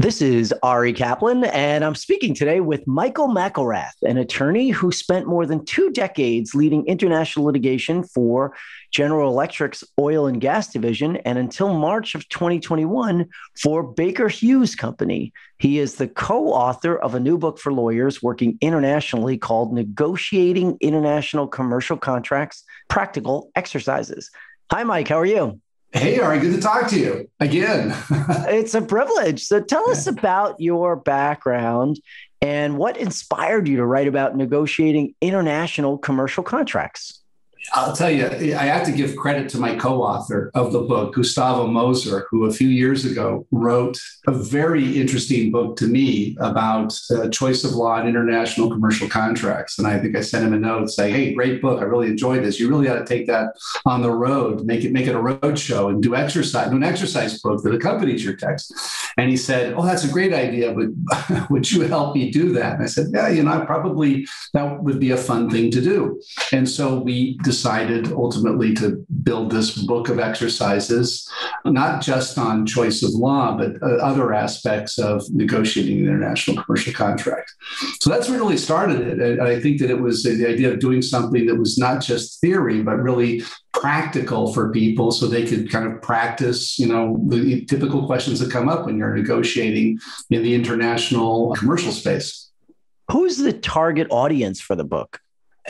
This is Ari Kaplan, and I'm speaking today with Michael McIlwrath, an attorney who spent more than two decades leading international litigation for General Electric's oil and gas division, and until March of 2021 for Baker Hughes Company. He is the co author of a new book for lawyers working internationally called Negotiating International Commercial Contracts Practical Exercises. Hi, Mike. How are you? Hey, Ari, good to talk to you again. it's a privilege. So tell us about your background and what inspired you to write about negotiating international commercial contracts. I'll tell you, I have to give credit to my co author of the book, Gustavo Moser, who a few years ago wrote a very interesting book to me about uh, choice of law and international commercial contracts. And I think I sent him a note saying, Hey, great book. I really enjoyed this. You really ought to take that on the road, make it, make it a road show and do exercise, do an exercise book that accompanies your text. And he said, Oh, that's a great idea, but would you help me do that? And I said, Yeah, you know, probably that would be a fun thing to do. And so we decided decided ultimately to build this book of exercises, not just on choice of law, but uh, other aspects of negotiating an international commercial contract. So that's really started it. And I think that it was the idea of doing something that was not just theory, but really practical for people so they could kind of practice, you know, the typical questions that come up when you're negotiating in the international commercial space. Who's the target audience for the book?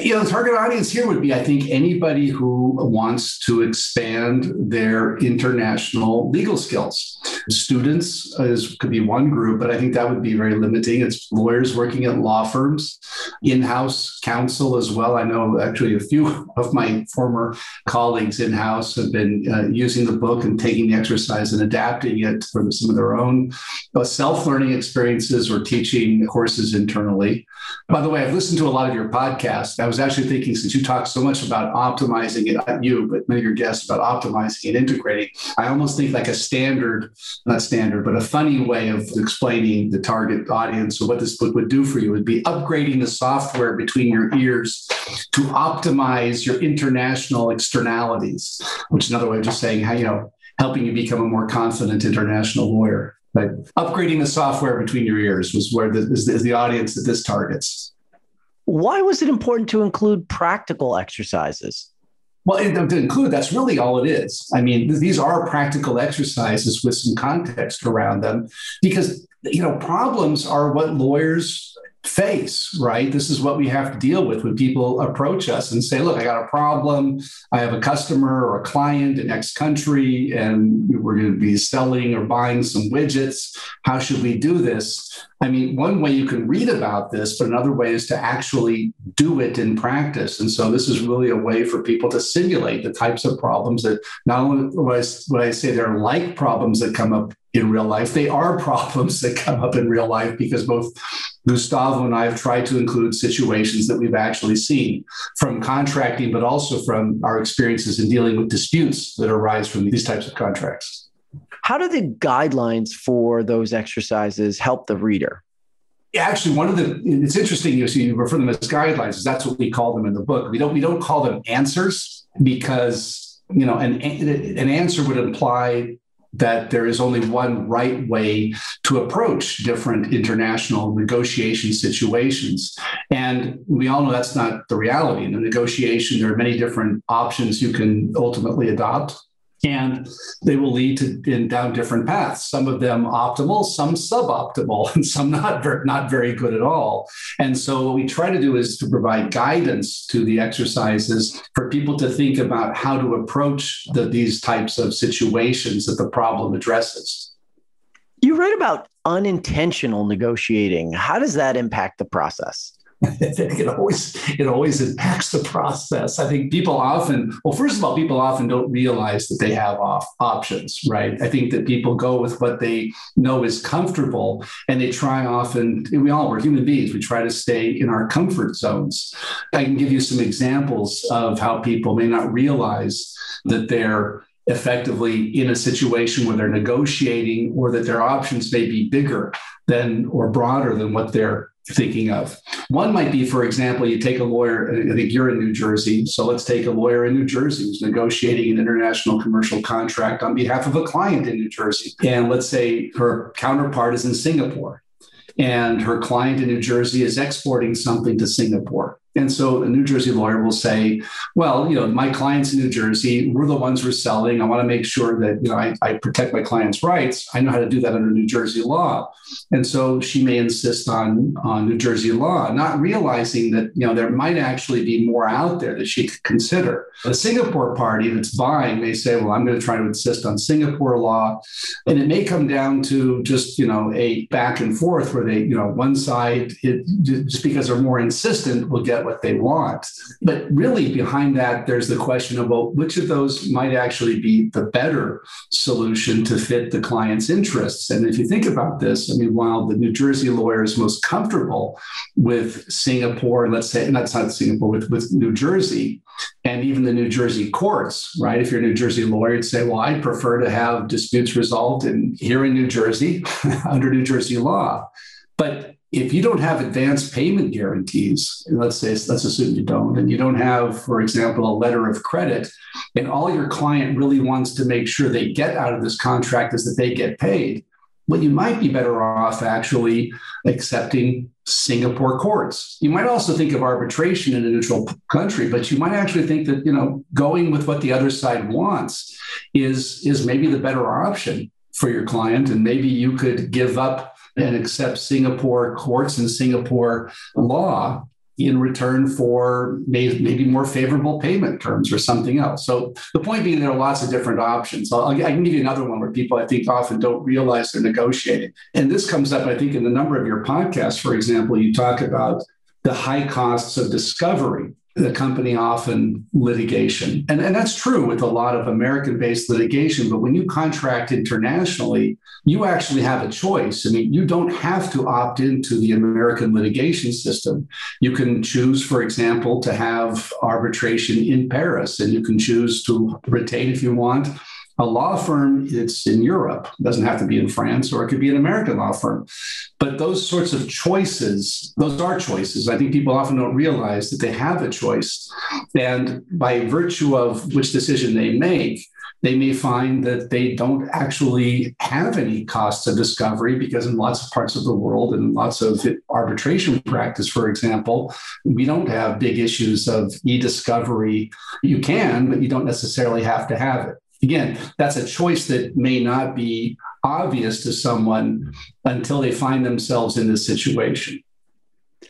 You know, the target audience here would be, I think, anybody who wants to expand their international legal skills. Students is, could be one group, but I think that would be very limiting. It's lawyers working at law firms, in house counsel as well. I know actually a few of my former colleagues in house have been uh, using the book and taking the exercise and adapting it for some of their own uh, self learning experiences or teaching courses internally. By the way, I've listened to a lot of your podcasts. I was actually thinking, since you talk so much about optimizing it, not you, but many of your guests about optimizing and integrating, I almost think like a standard, not standard, but a funny way of explaining the target audience or what this book would do for you would be upgrading the software between your ears to optimize your international externalities, which is another way of just saying how, you know, helping you become a more confident international lawyer. But upgrading the software between your ears was where the, is, is the audience that this targets. Why was it important to include practical exercises? Well, to include, that's really all it is. I mean, these are practical exercises with some context around them because, you know, problems are what lawyers face, right? This is what we have to deal with when people approach us and say, look, I got a problem. I have a customer or a client in X country, and we're going to be selling or buying some widgets. How should we do this? I mean, one way you can read about this, but another way is to actually do it in practice. And so this is really a way for people to simulate the types of problems that not only would I say they're like problems that come up in real life, they are problems that come up in real life because both Gustavo and I have tried to include situations that we've actually seen from contracting, but also from our experiences in dealing with disputes that arise from these types of contracts. How do the guidelines for those exercises help the reader? Actually, one of the it's interesting you see you refer to them as guidelines. That's what we call them in the book. We don't we don't call them answers because you know an an answer would imply that there is only one right way to approach different international negotiation situations. And we all know that's not the reality. In a negotiation, there are many different options you can ultimately adopt and they will lead to in, down different paths. Some of them optimal some suboptimal and some not very, not very good at all. And so what we try to do is to provide guidance to the exercises for people to think about how to approach the, these types of situations that the problem addresses. You write about unintentional negotiating. How does that impact the process it always it always impacts the process. I think people often, well, first of all, people often don't realize that they have off options, right? I think that people go with what they know is comfortable, and they try often. We all we're human beings. We try to stay in our comfort zones. I can give you some examples of how people may not realize that they're effectively in a situation where they're negotiating or that their options may be bigger than or broader than what they're thinking of. One might be, for example, you take a lawyer, I think you're in New Jersey. So let's take a lawyer in New Jersey who's negotiating an international commercial contract on behalf of a client in New Jersey. And let's say her counterpart is in Singapore and her client in New Jersey is exporting something to Singapore. And so a New Jersey lawyer will say, well, you know, my clients in New Jersey, we're the ones who are selling. I want to make sure that, you know, I, I protect my client's rights. I know how to do that under New Jersey law. And so she may insist on, on New Jersey law, not realizing that, you know, there might actually be more out there that she could consider. The Singapore party that's buying may say, well, I'm going to try to insist on Singapore law. And it may come down to just, you know, a back and forth where they, you know, one side, it, just because they're more insistent, will get what they want. But really, behind that, there's the question of well, which of those might actually be the better solution to fit the client's interests? And if you think about this, I mean, while the New Jersey lawyer is most comfortable with Singapore, let's say, not, Singapore, with, with New Jersey, and even the New Jersey courts, right? If you're a New Jersey lawyer, you'd say, well, I'd prefer to have disputes resolved in here in New Jersey under New Jersey law. But if you don't have advanced payment guarantees, let's say, let's assume you don't, and you don't have, for example, a letter of credit, and all your client really wants to make sure they get out of this contract is that they get paid, well, you might be better off actually accepting Singapore courts. You might also think of arbitration in a neutral country, but you might actually think that, you know, going with what the other side wants is, is maybe the better option for your client. And maybe you could give up and accept Singapore courts and Singapore law in return for maybe more favorable payment terms or something else. So the point being, there are lots of different options. I'll, i can give you another one where people I think often don't realize they're negotiating. And this comes up, I think, in the number of your podcasts. For example, you talk about the high costs of discovery the company often litigation. And, and that's true with a lot of American based litigation. But when you contract internationally, you actually have a choice. I mean, you don't have to opt into the American litigation system. You can choose, for example, to have arbitration in Paris, and you can choose to retain, if you want, a law firm it's in europe it doesn't have to be in france or it could be an american law firm but those sorts of choices those are choices i think people often don't realize that they have a choice and by virtue of which decision they make they may find that they don't actually have any costs of discovery because in lots of parts of the world and lots of arbitration practice for example we don't have big issues of e-discovery you can but you don't necessarily have to have it again, that's a choice that may not be obvious to someone until they find themselves in this situation.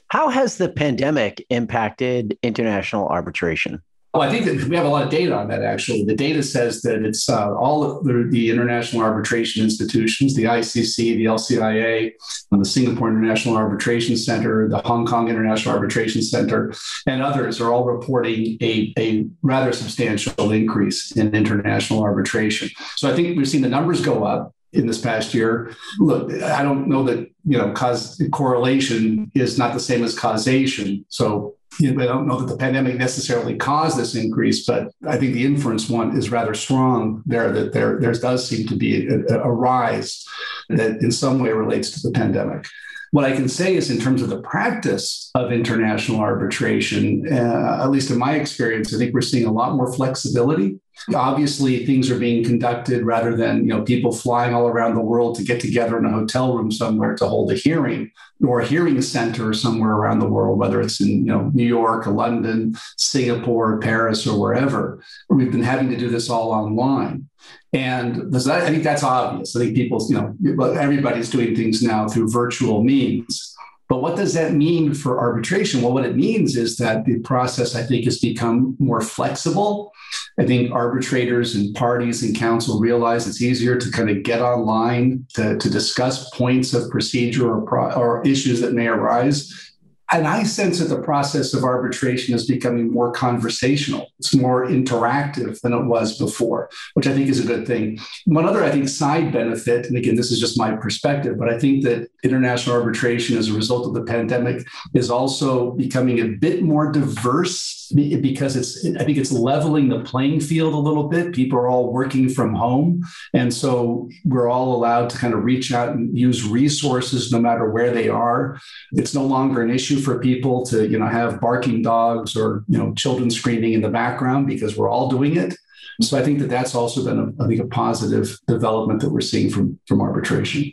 How has the pandemic impacted international arbitration? Well, I think that we have a lot of data on that, actually. The data says that it's uh, all the, the, international arbitration institutions, the ICC, the LCIA, the Singapore International Arbitration Center, the Hong Kong International Arbitration Center, and others are all reporting a, a rather substantial increase in international arbitration. So I think we've seen the numbers go up in this past year. Look, I don't know that you know cause correlation is not the same as causation. So you know, I don't know that the pandemic necessarily caused this increase, but I think the inference one is rather strong there that there there does seem to be a, a rise that in some way relates to the pandemic. What I can say is, in terms of the practice of international arbitration, uh, at least in my experience, I think we're seeing a lot more flexibility. Obviously, things are being conducted rather than you know people flying all around the world to get together in a hotel room somewhere to hold a hearing or a hearing center somewhere around the world, whether it's in you know New York or London, Singapore, Paris, or wherever. We've been having to do this all online. And I think that's obvious. I think people, you know, everybody's doing things now through virtual means. But what does that mean for arbitration? Well, what it means is that the process, I think, has become more flexible. I think arbitrators and parties and counsel realize it's easier to kind of get online to, to discuss points of procedure or, pro, or issues that may arise and I sense that the process of arbitration is becoming more conversational. It's more interactive than it was before, which I think is a good thing. One other, I think, side benefit, and again, this is just my perspective, but I think that international arbitration as a result of the pandemic is also becoming a bit more diverse because it's i think it's leveling the playing field a little bit people are all working from home and so we're all allowed to kind of reach out and use resources no matter where they are it's no longer an issue for people to you know have barking dogs or you know children screaming in the background because we're all doing it. So i think that that's also been a, I think a positive development that we're seeing from from arbitration.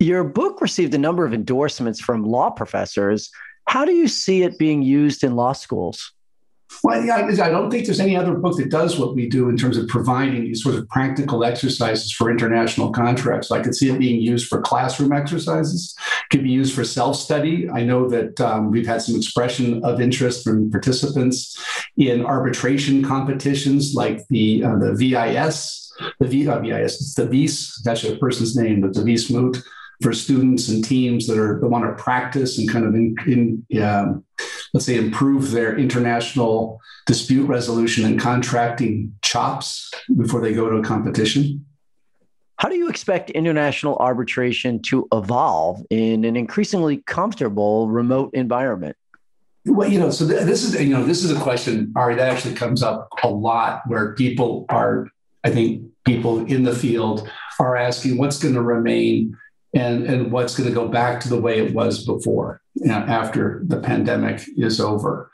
Your book received a number of endorsements from law professors. How do you see it being used in law schools well, yeah, I don't think there's any other book that does what we do in terms of providing these sort of practical exercises for international contracts. I could see it being used for classroom exercises, could be used for self study. I know that um, we've had some expression of interest from participants in arbitration competitions like the, uh, the VIS, the v, VIS, it's the VIS, that's a person's name, but the VIS moot for students and teams that are want to practice and kind of in, in um, let's say improve their international dispute resolution and contracting chops before they go to a competition? How do you expect international arbitration to evolve in an increasingly comfortable remote environment? Well, you know, so th- this is you know this is a question, Ari, that actually comes up a lot where people are, I think, people in the field are asking what's going to remain and, and what's going to go back to the way it was before after the pandemic is over.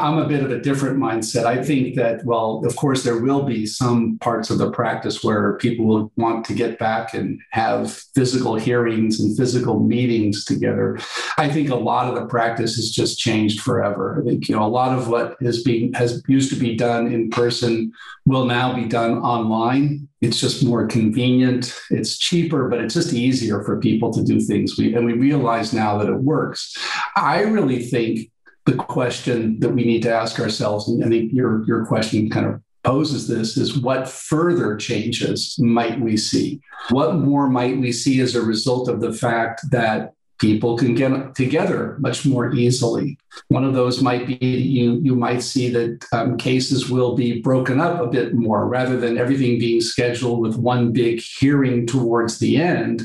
I'm a bit of a different mindset. I think that, well, of course, there will be some parts of the practice where people will want to get back and have physical hearings and physical meetings together. I think a lot of the practice has just changed forever. I think, you know, a lot of what is being has used to be done in person will now be done online. It's just more convenient, it's cheaper, but it's just easier for people to do things. We and we realize now that it works. I really think the question that we need to ask ourselves, and I think your, your question kind of poses this, is what further changes might we see? What more might we see as a result of the fact that people can get together much more easily. One of those might be you you might see that um, cases will be broken up a bit more rather than everything being scheduled with one big hearing towards the end.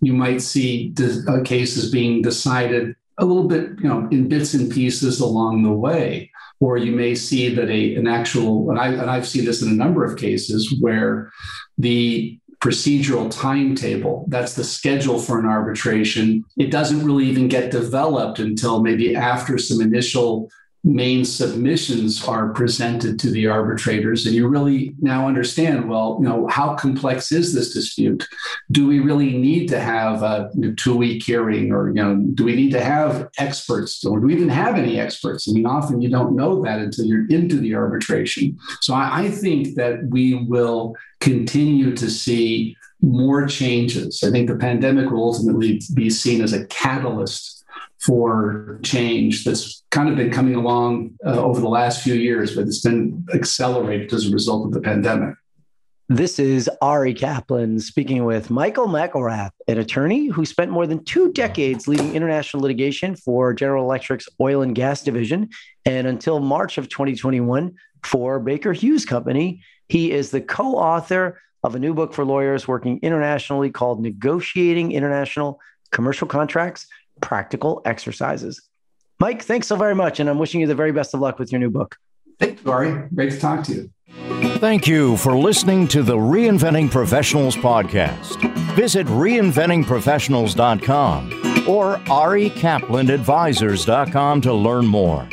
You might see de- uh, cases being decided a little bit, you know, in bits and pieces along the way. Or you may see that a an actual, and, I, and I've seen this in a number of cases where the procedural timetable, that's the schedule for an arbitration, it doesn't really even get developed until maybe after some initial main submissions are presented to the arbitrators and you really now understand well you know how complex is this dispute? Do we really need to have a two week hearing or you know do we need to have experts? Or do we even have any experts? I mean often you don't know that until you're into the arbitration. So i, I think that we will continue to see more changes. I think the pandemic will ultimately be seen as a catalyst for change that's kind of been coming along uh, over the last few years, but it's been accelerated as a result of the pandemic. This is Ari Kaplan speaking with Michael McIlwrath, an attorney who spent more than two decades leading international litigation for General Electric's oil and gas division. And until March of 2021, for Baker Hughes Company, he is the co author of a new book for lawyers working internationally called Negotiating International Commercial Contracts practical exercises. Mike, thanks so very much. And I'm wishing you the very best of luck with your new book. Thank you, Ari. Great to talk to you. Thank you for listening to the Reinventing Professionals podcast. Visit reinventingprofessionals.com or arikaplanadvisors.com to learn more.